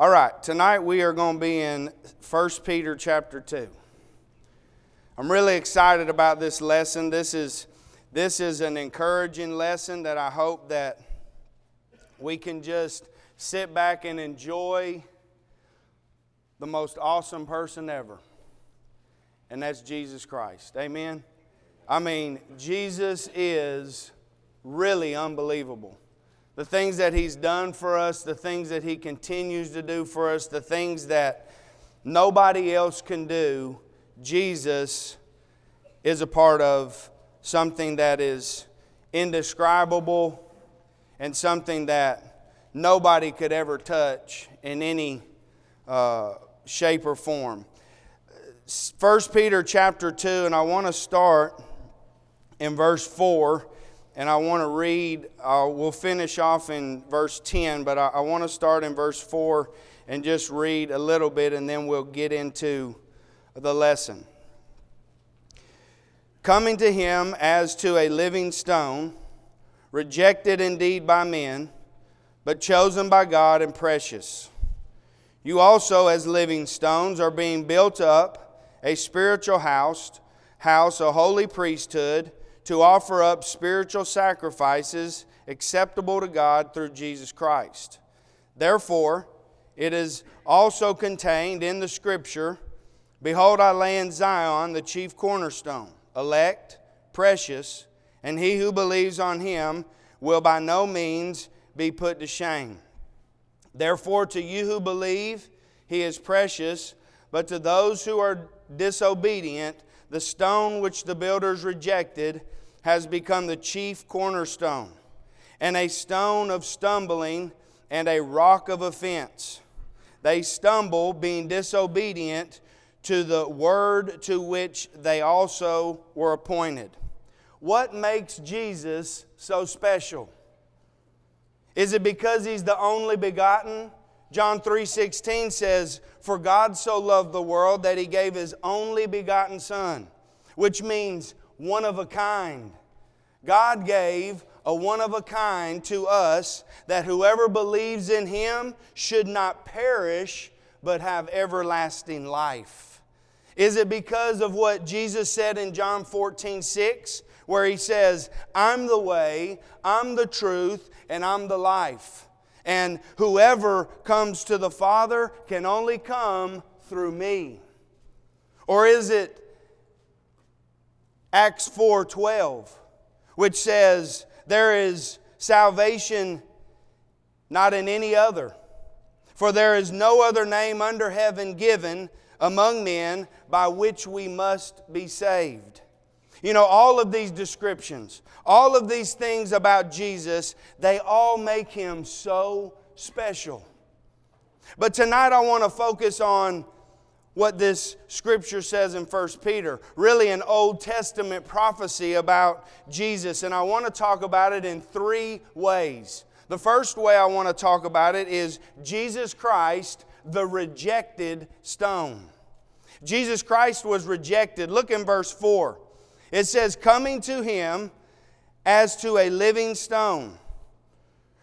All right, tonight we are going to be in 1 Peter chapter 2. I'm really excited about this lesson. This is, this is an encouraging lesson that I hope that we can just sit back and enjoy the most awesome person ever. And that's Jesus Christ. Amen. I mean, Jesus is really unbelievable the things that He's done for us, the things that He continues to do for us, the things that nobody else can do, Jesus is a part of something that is indescribable and something that nobody could ever touch in any uh, shape or form. 1 Peter chapter 2, and I want to start in verse 4 and I want to read, uh, we'll finish off in verse 10, but I, I want to start in verse 4 and just read a little bit, and then we'll get into the lesson. Coming to him as to a living stone, rejected indeed by men, but chosen by God and precious. You also, as living stones, are being built up a spiritual house, house, a holy priesthood to offer up spiritual sacrifices acceptable to God through Jesus Christ. Therefore, it is also contained in the Scripture Behold, I lay in Zion the chief cornerstone, elect, precious, and he who believes on him will by no means be put to shame. Therefore, to you who believe, he is precious, but to those who are disobedient, the stone which the builders rejected has become the chief cornerstone, and a stone of stumbling and a rock of offense. They stumble, being disobedient to the word to which they also were appointed. What makes Jesus so special? Is it because he's the only begotten? John 3:16 says, "For God so loved the world that he gave his only begotten son," which means one of a kind. God gave a one of a kind to us that whoever believes in him should not perish but have everlasting life. Is it because of what Jesus said in John 14, 6, where he says, I'm the way, I'm the truth, and I'm the life. And whoever comes to the Father can only come through me. Or is it Acts 4:12 which says there is salvation not in any other for there is no other name under heaven given among men by which we must be saved. You know, all of these descriptions, all of these things about Jesus, they all make him so special. But tonight I want to focus on what this scripture says in 1 Peter. Really, an Old Testament prophecy about Jesus, and I want to talk about it in three ways. The first way I want to talk about it is Jesus Christ, the rejected stone. Jesus Christ was rejected. Look in verse 4. It says, Coming to him as to a living stone,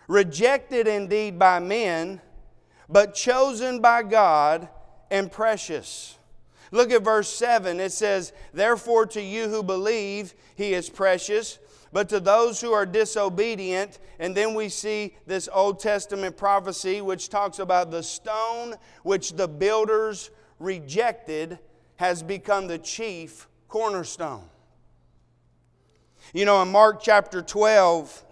rejected indeed by men, but chosen by God and precious. Look at verse 7. It says, Therefore, to you who believe, he is precious, but to those who are disobedient, and then we see this Old Testament prophecy which talks about the stone which the builders rejected has become the chief cornerstone. You know, in Mark chapter 12,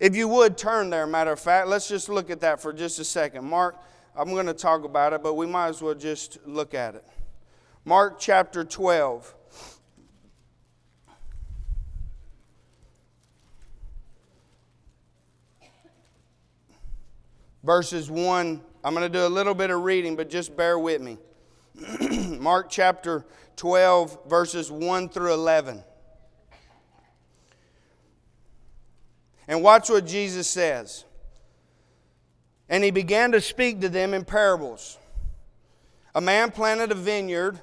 if you would turn there, matter of fact, let's just look at that for just a second. Mark I'm going to talk about it, but we might as well just look at it. Mark chapter 12. Verses 1, I'm going to do a little bit of reading, but just bear with me. Mark chapter 12, verses 1 through 11. And watch what Jesus says. And he began to speak to them in parables. A man planted a vineyard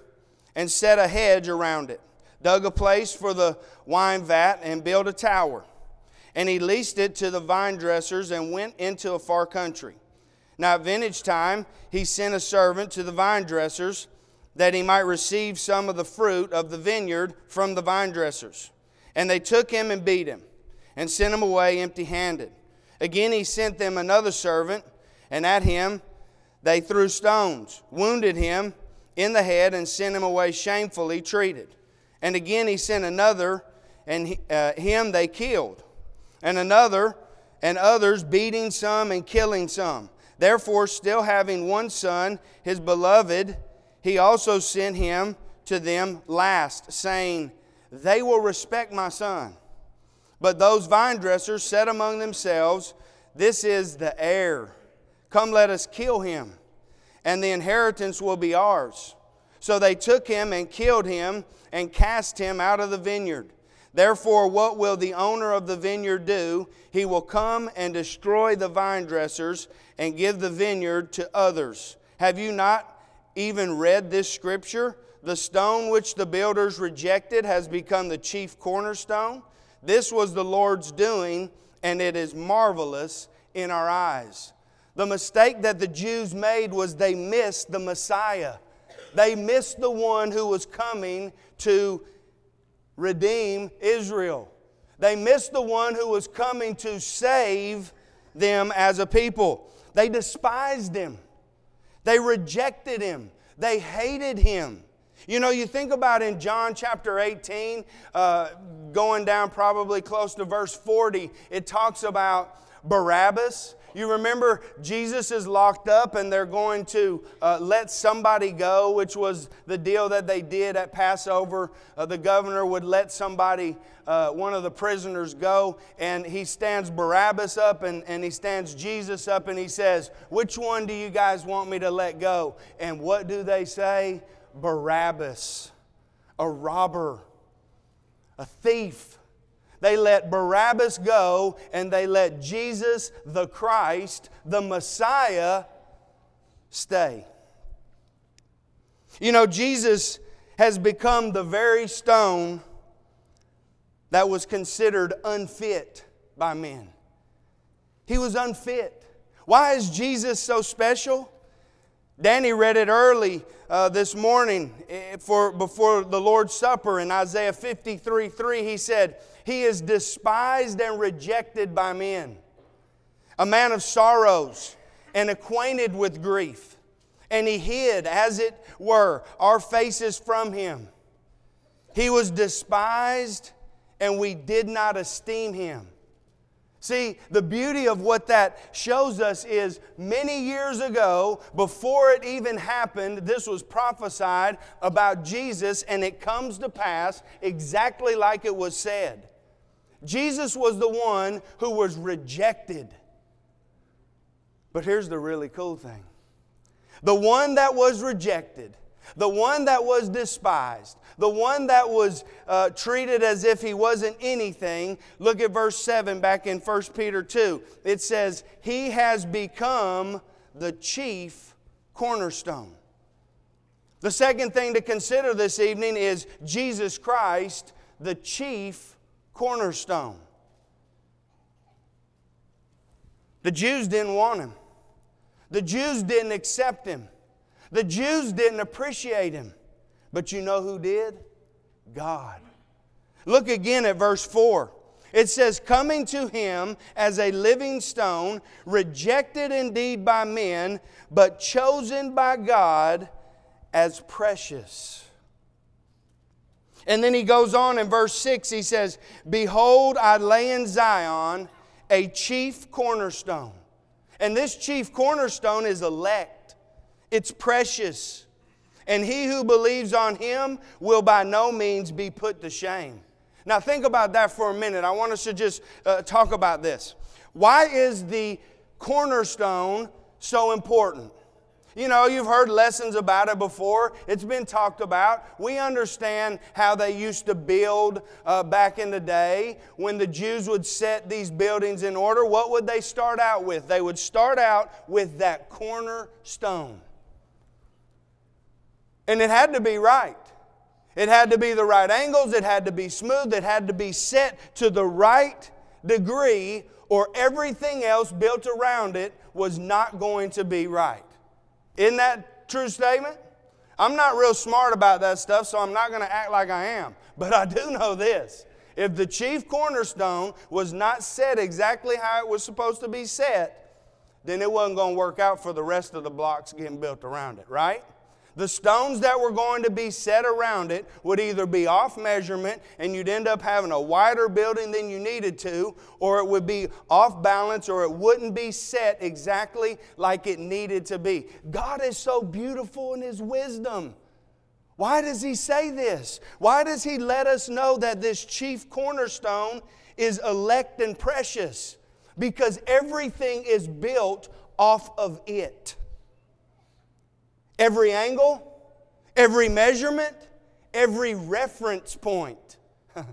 and set a hedge around it, dug a place for the wine vat, and built a tower. And he leased it to the vine dressers and went into a far country. Now at vintage time, he sent a servant to the vine dressers that he might receive some of the fruit of the vineyard from the vine dressers. And they took him and beat him and sent him away empty handed. Again, he sent them another servant, and at him they threw stones, wounded him in the head, and sent him away shamefully treated. And again, he sent another, and he, uh, him they killed. And another, and others, beating some and killing some. Therefore, still having one son, his beloved, he also sent him to them last, saying, They will respect my son. But those vine dressers said among themselves, This is the heir. Come, let us kill him, and the inheritance will be ours. So they took him and killed him and cast him out of the vineyard. Therefore, what will the owner of the vineyard do? He will come and destroy the vine dressers and give the vineyard to others. Have you not even read this scripture? The stone which the builders rejected has become the chief cornerstone. This was the Lord's doing, and it is marvelous in our eyes. The mistake that the Jews made was they missed the Messiah. They missed the one who was coming to redeem Israel. They missed the one who was coming to save them as a people. They despised him. They rejected him. They hated him. You know, you think about in John chapter 18, uh, going down probably close to verse 40, it talks about Barabbas you remember Jesus is locked up and they're going to uh, let somebody go, which was the deal that they did at Passover. Uh, the governor would let somebody, uh, one of the prisoners, go, and he stands Barabbas up and, and he stands Jesus up and he says, Which one do you guys want me to let go? And what do they say? Barabbas, a robber, a thief they let Barabbas go and they let Jesus, the Christ, the Messiah, stay. You know, Jesus has become the very stone that was considered unfit by men. He was unfit. Why is Jesus so special? Danny read it early uh, this morning eh, for, before the Lord's Supper in Isaiah 53 3. He said, He is despised and rejected by men, a man of sorrows and acquainted with grief. And He hid, as it were, our faces from Him. He was despised, and we did not esteem Him. See, the beauty of what that shows us is many years ago, before it even happened, this was prophesied about Jesus, and it comes to pass exactly like it was said. Jesus was the one who was rejected. But here's the really cool thing the one that was rejected the one that was despised, the one that was uh, treated as if he wasn't anything. Look at verse 7 back in 1 Peter 2. It says, He has become the chief cornerstone. The second thing to consider this evening is Jesus Christ, the chief cornerstone. The Jews didn't want him. The Jews didn't accept him. The Jews didn't appreciate him. But you know who did? God. Look again at verse 4. It says, Coming to him as a living stone, rejected indeed by men, but chosen by God as precious. And then he goes on in verse 6, he says, Behold, I lay in Zion a chief cornerstone. And this chief cornerstone is elect. It's precious. And he who believes on him will by no means be put to shame. Now, think about that for a minute. I want us to just uh, talk about this. Why is the cornerstone so important? You know, you've heard lessons about it before. It's been talked about. We understand how they used to build uh, back in the day. When the Jews would set these buildings in order, what would they start out with? They would start out with that cornerstone. And it had to be right. It had to be the right angles, it had to be smooth, it had to be set to the right degree, or everything else built around it was not going to be right. Isn't that true statement? I'm not real smart about that stuff, so I'm not going to act like I am. But I do know this. If the chief cornerstone was not set exactly how it was supposed to be set, then it wasn't going to work out for the rest of the blocks getting built around it, right? The stones that were going to be set around it would either be off measurement and you'd end up having a wider building than you needed to, or it would be off balance, or it wouldn't be set exactly like it needed to be. God is so beautiful in His wisdom. Why does He say this? Why does He let us know that this chief cornerstone is elect and precious? Because everything is built off of it every angle, every measurement, every reference point.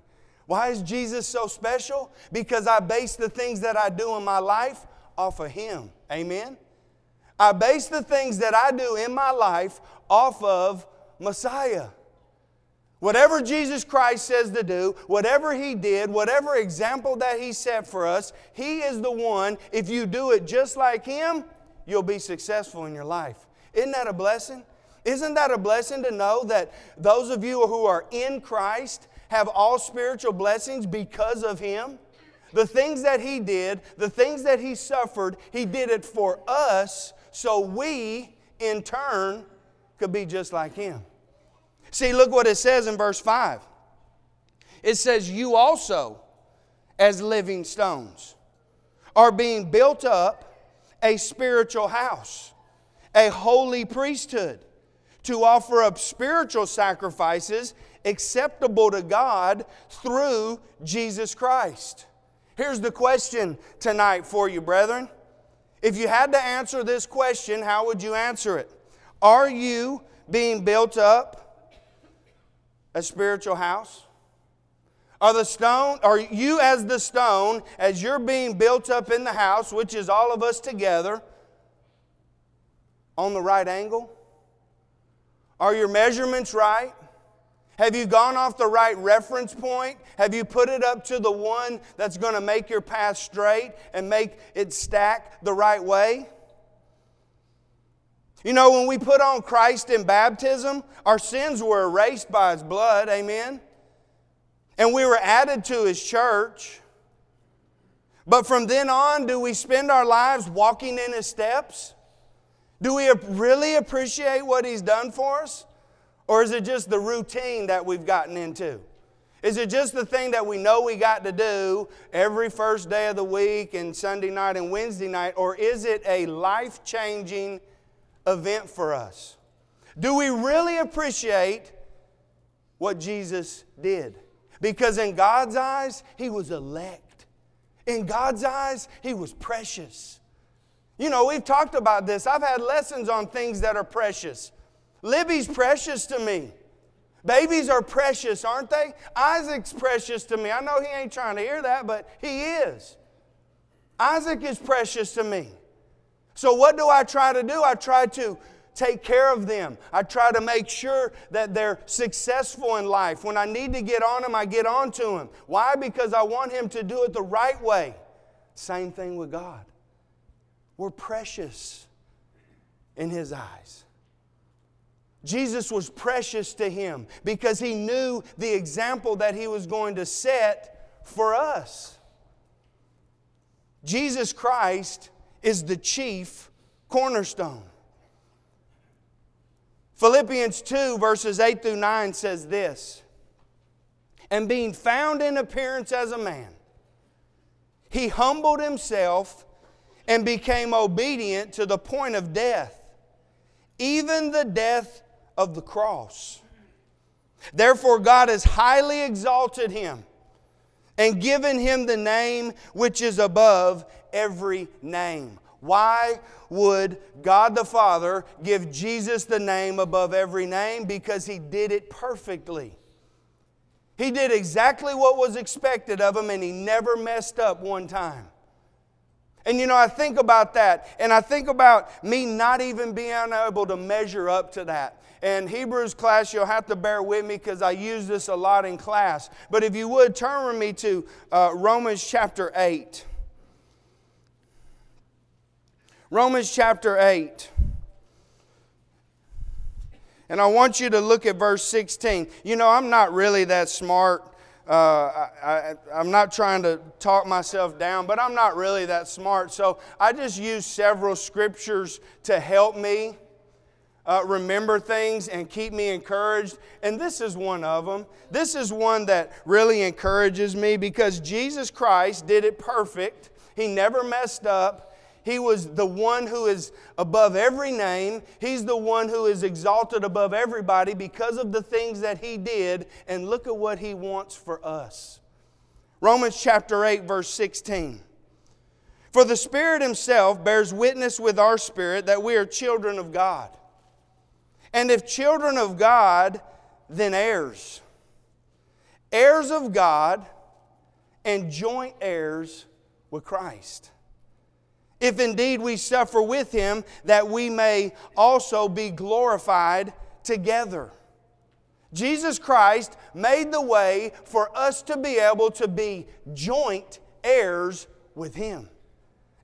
Why is Jesus so special? Because I base the things that I do in my life off of Him. Amen? I base the things that I do in my life off of Messiah. Whatever Jesus Christ says to do, whatever He did, whatever example that He set for us, He is the one. If you do it just like Him, you'll be successful in your life. Isn't that a blessing? Isn't that a blessing to know that those of you who are in Christ have all spiritual blessings because of Him? The things that He did, the things that He suffered, He did it for us so we, in turn, could be just like Him. See, look what it says in verse 5. It says, You also, as living stones, are being built up a spiritual house a holy priesthood to offer up spiritual sacrifices acceptable to God through Jesus Christ. Here's the question tonight for you, brethren. If you had to answer this question, how would you answer it? Are you being built up a spiritual house? Are the stone, are you as the stone, as you're being built up in the house, which is all of us together, on the right angle? Are your measurements right? Have you gone off the right reference point? Have you put it up to the one that's going to make your path straight and make it stack the right way? You know, when we put on Christ in baptism, our sins were erased by His blood, amen? And we were added to His church. But from then on, do we spend our lives walking in His steps? Do we really appreciate what He's done for us? Or is it just the routine that we've gotten into? Is it just the thing that we know we got to do every first day of the week and Sunday night and Wednesday night? Or is it a life changing event for us? Do we really appreciate what Jesus did? Because in God's eyes, He was elect. In God's eyes, He was precious. You know, we've talked about this. I've had lessons on things that are precious. Libby's precious to me. Babies are precious, aren't they? Isaac's precious to me. I know he ain't trying to hear that, but he is. Isaac is precious to me. So, what do I try to do? I try to take care of them. I try to make sure that they're successful in life. When I need to get on them, I get on to them. Why? Because I want him to do it the right way. Same thing with God were precious in his eyes. Jesus was precious to him because he knew the example that he was going to set for us. Jesus Christ is the chief cornerstone. Philippians 2, verses 8 through 9 says this And being found in appearance as a man, he humbled himself and became obedient to the point of death, even the death of the cross. Therefore, God has highly exalted him and given him the name which is above every name. Why would God the Father give Jesus the name above every name? Because he did it perfectly. He did exactly what was expected of him and he never messed up one time. And you know, I think about that, and I think about me not even being able to measure up to that. And Hebrews class, you'll have to bear with me because I use this a lot in class. But if you would, turn with me to uh, Romans chapter 8. Romans chapter 8. And I want you to look at verse 16. You know, I'm not really that smart. Uh, I, am not trying to talk myself down, but I'm not really that smart. So I just use several scriptures to help me uh, remember things and keep me encouraged. And this is one of them. This is one that really encourages me because Jesus Christ did it perfect. He never messed up. He was the one who is above every name. He's the one who is exalted above everybody because of the things that He did. And look at what He wants for us. Romans chapter 8, verse 16. For the Spirit Himself bears witness with our spirit that we are children of God. And if children of God, then heirs. Heirs of God and joint heirs with Christ if indeed we suffer with him, that we may also be glorified together. Jesus Christ made the way for us to be able to be joint heirs with him.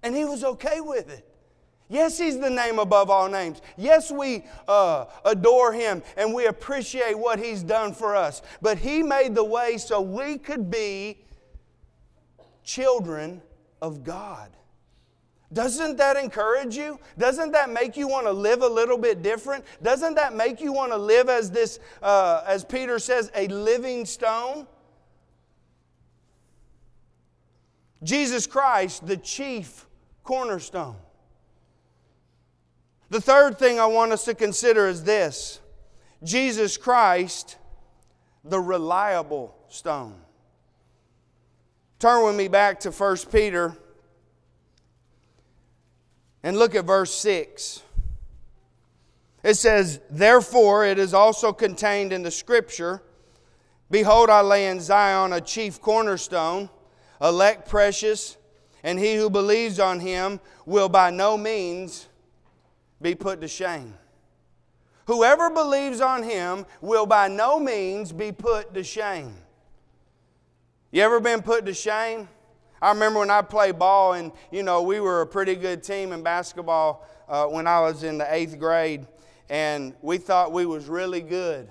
And he was okay with it. Yes, he's the name above all names. Yes, we uh, adore him and we appreciate what he's done for us. But he made the way so we could be children of God. Doesn't that encourage you? Doesn't that make you want to live a little bit different? Doesn't that make you want to live as this, uh, as Peter says, a living stone? Jesus Christ, the chief cornerstone. The third thing I want us to consider is this Jesus Christ, the reliable stone. Turn with me back to 1 Peter and look at verse 6. It says, Therefore, it is also contained in the scripture Behold, I lay in Zion a chief cornerstone, elect precious, and he who believes on him will by no means be put to shame. Whoever believes on him will by no means be put to shame. You ever been put to shame? I remember when I played ball, and you know, we were a pretty good team in basketball uh, when I was in the eighth grade, and we thought we was really good.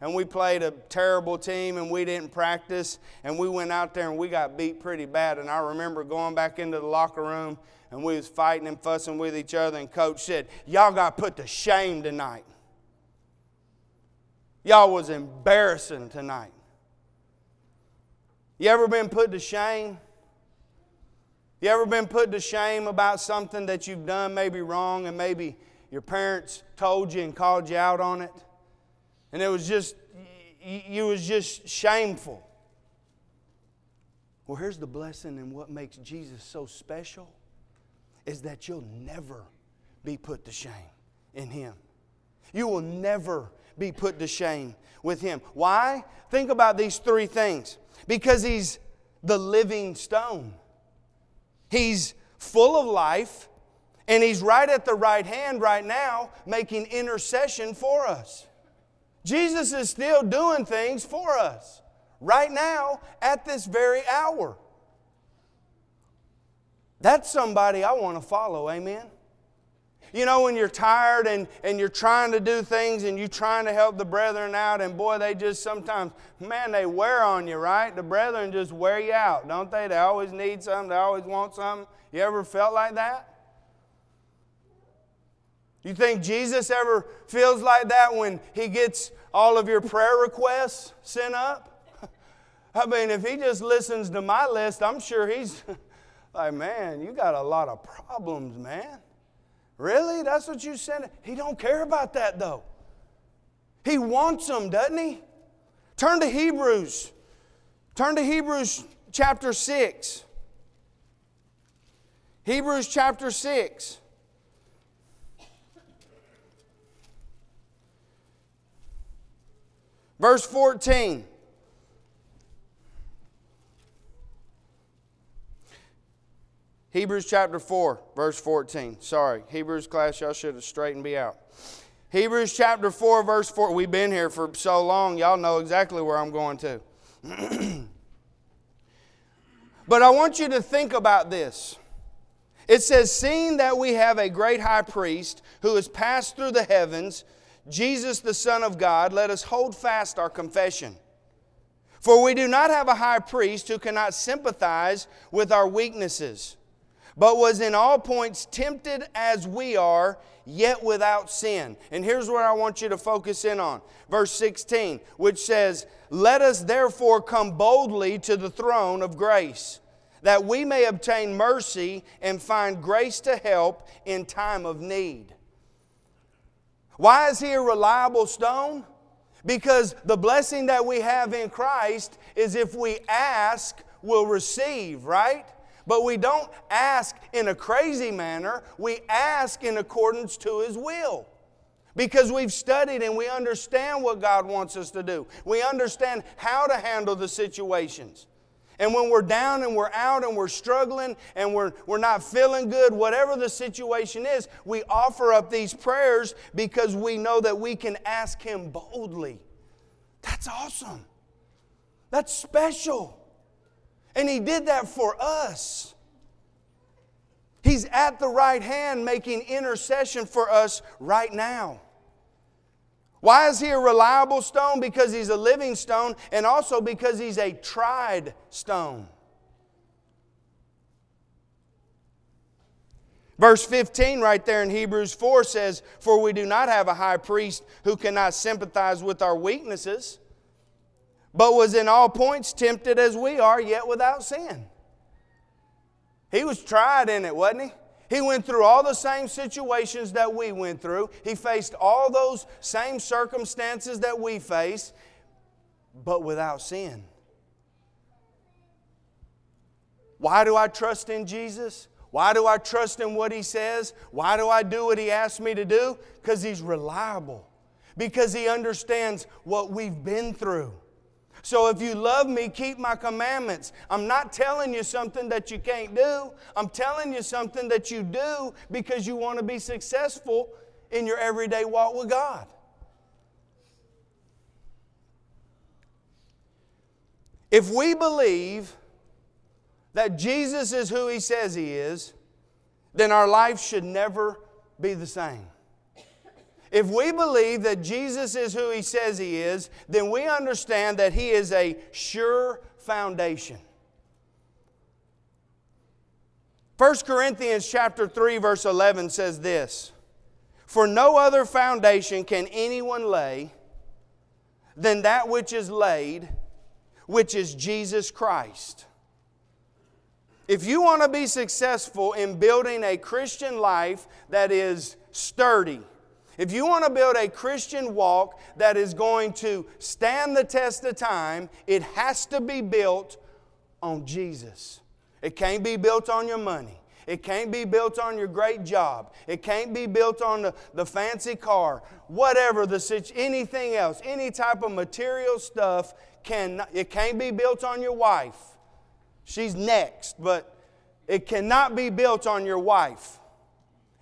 And we played a terrible team, and we didn't practice, and we went out there and we got beat pretty bad. And I remember going back into the locker room, and we was fighting and fussing with each other, and coach said, "Y'all got put to shame tonight. Y'all was embarrassing tonight." You ever been put to shame? You ever been put to shame about something that you've done maybe wrong and maybe your parents told you and called you out on it? And it was just, you was just shameful. Well, here's the blessing and what makes Jesus so special is that you'll never be put to shame in Him. You will never be put to shame with Him. Why? Think about these three things. Because He's the living stone. He's full of life, and He's right at the right hand right now making intercession for us. Jesus is still doing things for us right now at this very hour. That's somebody I want to follow, amen? You know, when you're tired and, and you're trying to do things and you're trying to help the brethren out, and boy, they just sometimes, man, they wear on you, right? The brethren just wear you out, don't they? They always need something, they always want something. You ever felt like that? You think Jesus ever feels like that when he gets all of your prayer requests sent up? I mean, if he just listens to my list, I'm sure he's like, man, you got a lot of problems, man. Really? That's what you said? He don't care about that though. He wants them, doesn't he? Turn to Hebrews. Turn to Hebrews chapter 6. Hebrews chapter 6. Verse 14. Hebrews chapter 4, verse 14. Sorry, Hebrews class, y'all should have straightened me out. Hebrews chapter 4, verse 4. We've been here for so long, y'all know exactly where I'm going to. but I want you to think about this. It says, Seeing that we have a great high priest who has passed through the heavens, Jesus the Son of God, let us hold fast our confession. For we do not have a high priest who cannot sympathize with our weaknesses, but was in all points tempted as we are, yet without sin. And here's what I want you to focus in on verse 16, which says, Let us therefore come boldly to the throne of grace, that we may obtain mercy and find grace to help in time of need. Why is he a reliable stone? Because the blessing that we have in Christ is if we ask, we'll receive, right? But we don't ask in a crazy manner, we ask in accordance to His will. Because we've studied and we understand what God wants us to do. We understand how to handle the situations. And when we're down and we're out and we're struggling and we're, we're not feeling good, whatever the situation is, we offer up these prayers because we know that we can ask Him boldly. That's awesome. That's special. And He did that for us. He's at the right hand making intercession for us right now. Why is he a reliable stone? Because he's a living stone and also because he's a tried stone. Verse 15, right there in Hebrews 4, says, For we do not have a high priest who cannot sympathize with our weaknesses, but was in all points tempted as we are, yet without sin. He was tried in it, wasn't he? He went through all the same situations that we went through. He faced all those same circumstances that we face, but without sin. Why do I trust in Jesus? Why do I trust in what He says? Why do I do what He asks me to do? Because He's reliable, because He understands what we've been through. So if you love me, keep my commandments. I'm not telling you something that you can't do. I'm telling you something that you do because you want to be successful in your everyday walk with God. If we believe that Jesus is who he says he is, then our life should never be the same. If we believe that Jesus is who he says he is, then we understand that he is a sure foundation. 1 Corinthians chapter 3 verse 11 says this, "For no other foundation can anyone lay than that which is laid, which is Jesus Christ." If you want to be successful in building a Christian life that is sturdy, if you want to build a Christian walk that is going to stand the test of time, it has to be built on Jesus. It can't be built on your money. It can't be built on your great job. It can't be built on the, the fancy car. Whatever the situation, anything else, any type of material stuff can it can't be built on your wife. She's next, but it cannot be built on your wife.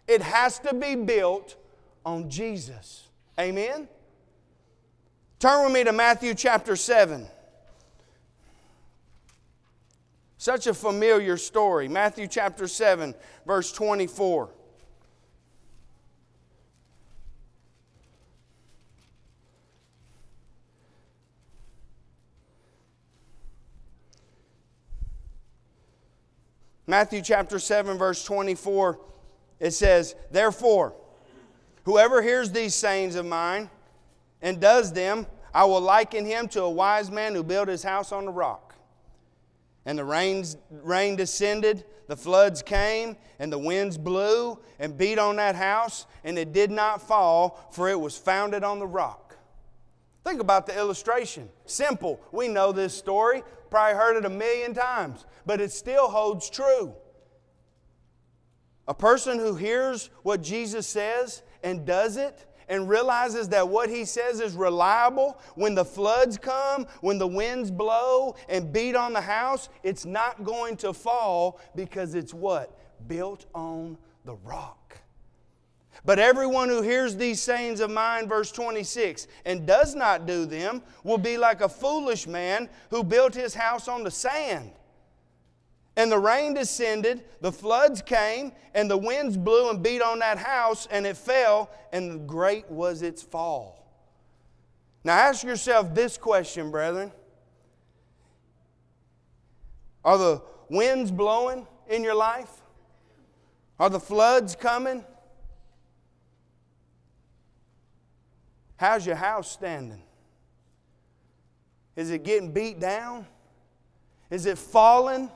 It has to be built on Jesus. Amen? Turn with me to Matthew chapter 7. Such a familiar story. Matthew chapter 7, verse 24. Matthew chapter 7, verse 24, it says, Therefore, Whoever hears these sayings of mine and does them, I will liken him to a wise man who built his house on the rock. And the rains, rain descended, the floods came, and the winds blew and beat on that house, and it did not fall, for it was founded on the rock. Think about the illustration. Simple. We know this story, probably heard it a million times, but it still holds true. A person who hears what Jesus says and does it and realizes that what he says is reliable, when the floods come, when the winds blow and beat on the house, it's not going to fall because it's what? Built on the rock. But everyone who hears these sayings of mine, verse 26, and does not do them will be like a foolish man who built his house on the sand. And the rain descended, the floods came, and the winds blew and beat on that house, and it fell, and great was its fall. Now ask yourself this question, brethren Are the winds blowing in your life? Are the floods coming? How's your house standing? Is it getting beat down? Is it falling?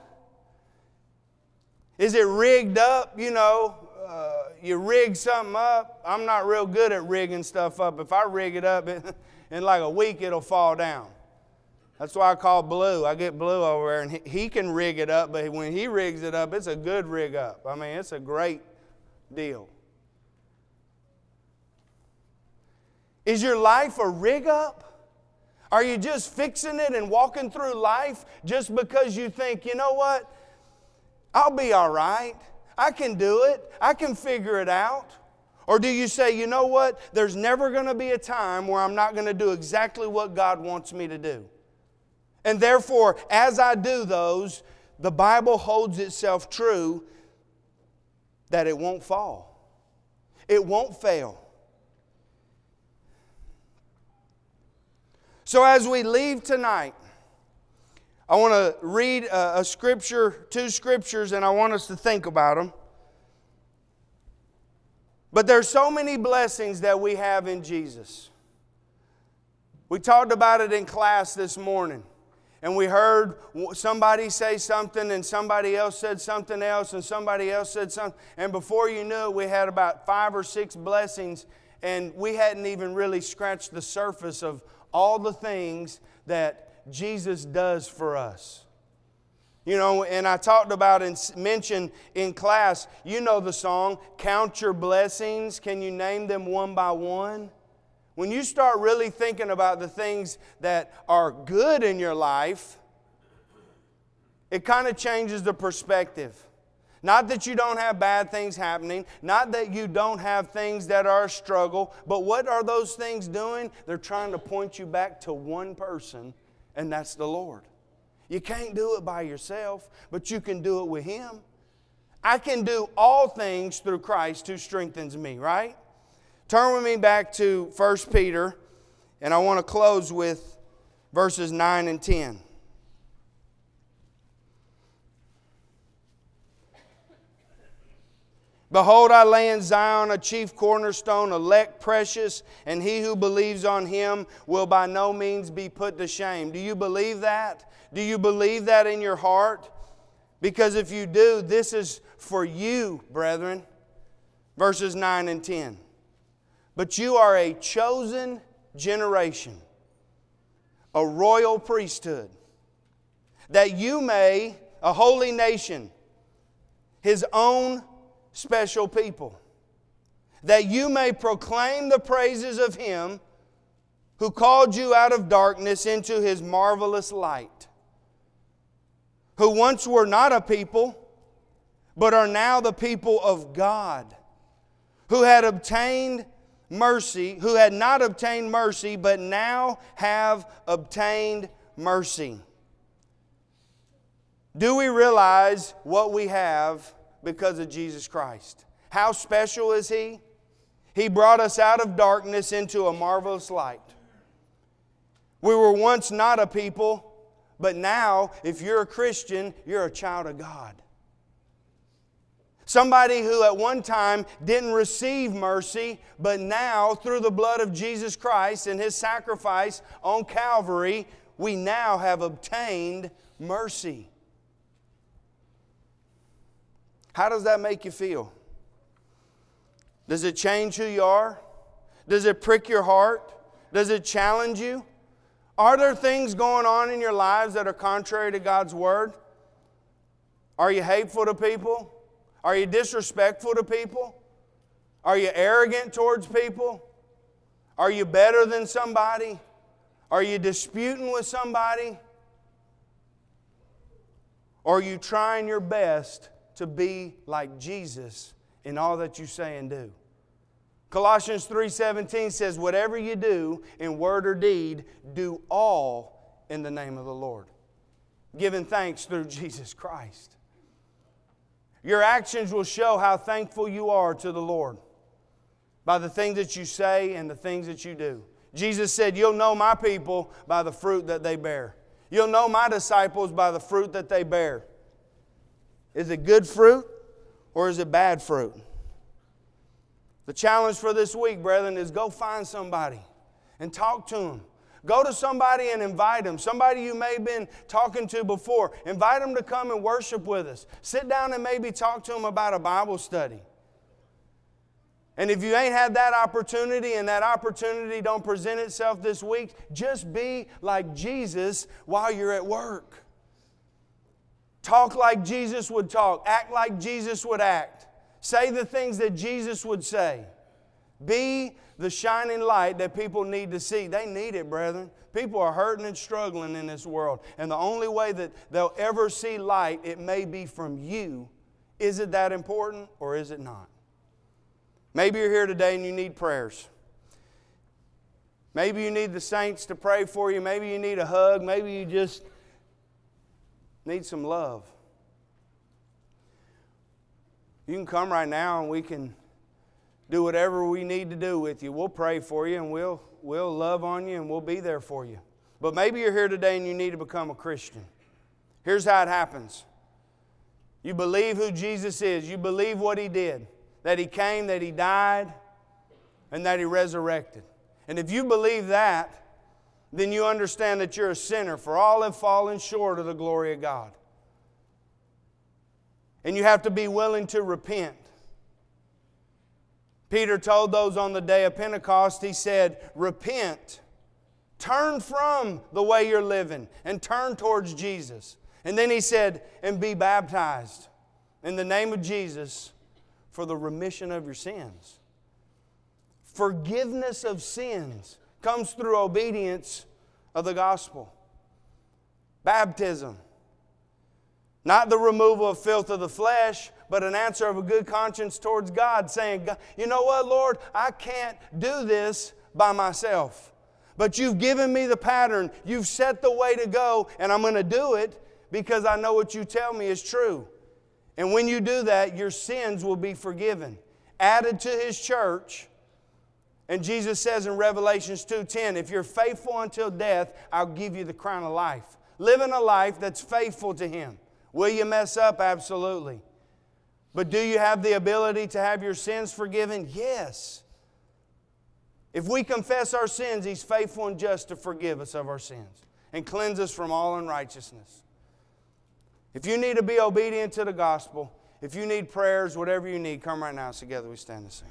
Is it rigged up? You know, uh, you rig something up. I'm not real good at rigging stuff up. If I rig it up, it, in like a week it'll fall down. That's why I call Blue. I get Blue over there, and he, he can rig it up, but when he rigs it up, it's a good rig up. I mean, it's a great deal. Is your life a rig up? Are you just fixing it and walking through life just because you think, you know what? I'll be all right. I can do it. I can figure it out. Or do you say, you know what? There's never going to be a time where I'm not going to do exactly what God wants me to do. And therefore, as I do those, the Bible holds itself true that it won't fall, it won't fail. So, as we leave tonight, I want to read a, a, scripture, two scriptures, and I want us to think about them. But there's so many blessings that we have in Jesus. We talked about it in class this morning. And we heard somebody say something, and somebody else said something else, and somebody else said something. And before you knew it, we had about five or six blessings, and we hadn't even really scratched the surface of all the things that Jesus does for us. You know, and I talked about and mentioned in class, you know the song, Count Your Blessings. Can you name them one by one? When you start really thinking about the things that are good in your life, it kind of changes the perspective. Not that you don't have bad things happening, not that you don't have things that are a struggle, but what are those things doing? They're trying to point you back to one person, and that's the Lord. You can't do it by yourself, but you can do it with Him. I can do all things through Christ who strengthens me, right? Turn with me back to 1 Peter, and I want to close with verses 9 and 10. Behold, I lay in Zion a chief cornerstone, elect precious, and he who believes on him will by no means be put to shame. Do you believe that? Do you believe that in your heart? Because if you do, this is for you, brethren. Verses 9 and 10. But you are a chosen generation, a royal priesthood, that you may, a holy nation, his own special people, that you may proclaim the praises of Him who called you out of darkness into His marvelous light, who once were not a people, but are now the people of God, who had obtained mercy, who had not obtained mercy, but now have obtained mercy. Do we realize what we have because of Jesus Christ. How special is He? He brought us out of darkness into a marvelous light. We were once not a people, but now, if you're a Christian, you're a child of God. Somebody who at one time didn't receive mercy, but now, through the blood of Jesus Christ and His sacrifice on Calvary, we now have obtained mercy. How does that make you feel? Does it change who you are? Does it prick your heart? Does it challenge you? Are there things going on in your lives that are contrary to God's Word? Are you hateful to people? Are you disrespectful to people? Are you arrogant towards people? Are you better than somebody? Are you disputing with somebody? Or are you trying your best to be like Jesus in all that you say and do. Colossians 3:17 says whatever you do in word or deed do all in the name of the Lord giving thanks through Jesus Christ. Your actions will show how thankful you are to the Lord by the things that you say and the things that you do. Jesus said, You'll know my people by the fruit that they bear. You'll know my disciples by the fruit that they bear. Is it good fruit or is it bad fruit? The challenge for this week, brethren, is go find somebody and talk to them. Go to somebody and invite them. Somebody you may have been talking to before. Invite them to come and worship with us. Sit down and maybe talk to them about a Bible study. And if you ain't had that opportunity and that opportunity don't present itself this week, just be like Jesus while you're at work. Talk like Jesus would talk, act like Jesus would act. Say the things that Jesus would say. Be the shining light that people need to see. They need it, brethren. People are hurting and struggling in this world. And the only way that they'll ever see light, it may be from you. Is it that important or is it not? Maybe you're here today and you need prayers. Maybe you need the saints to pray for you. Maybe you need a hug. Maybe you just need some love. You can come right now and we can do whatever we need to do with you. We'll pray for you and we'll, we'll love on you and we'll be there for you. But maybe you're here today and you need to become a Christian. Here's how it happens you believe who Jesus is, you believe what He did, that He came, that He died, and that He resurrected. And if you believe that, then you understand that you're a sinner, for all have fallen short of the glory of God. And you have to be willing to repent. Peter told those on the day of Pentecost, he said, Repent, turn from the way you're living, and turn towards Jesus. And then he said, And be baptized in the name of Jesus for the remission of your sins. Forgiveness of sins comes through obedience of the gospel. Baptism. Not the removal of filth of the flesh, but an answer of a good conscience towards God, saying, You know what, Lord, I can't do this by myself. But you've given me the pattern, you've set the way to go, and I'm going to do it because I know what you tell me is true. And when you do that, your sins will be forgiven. Added to his church. And Jesus says in Revelations 2:10, if you're faithful until death, I'll give you the crown of life. Living a life that's faithful to him. Will you mess up? Absolutely. But do you have the ability to have your sins forgiven? Yes. If we confess our sins, He's faithful and just to forgive us of our sins and cleanse us from all unrighteousness. If you need to be obedient to the gospel, if you need prayers, whatever you need, come right now. Together we stand and sing.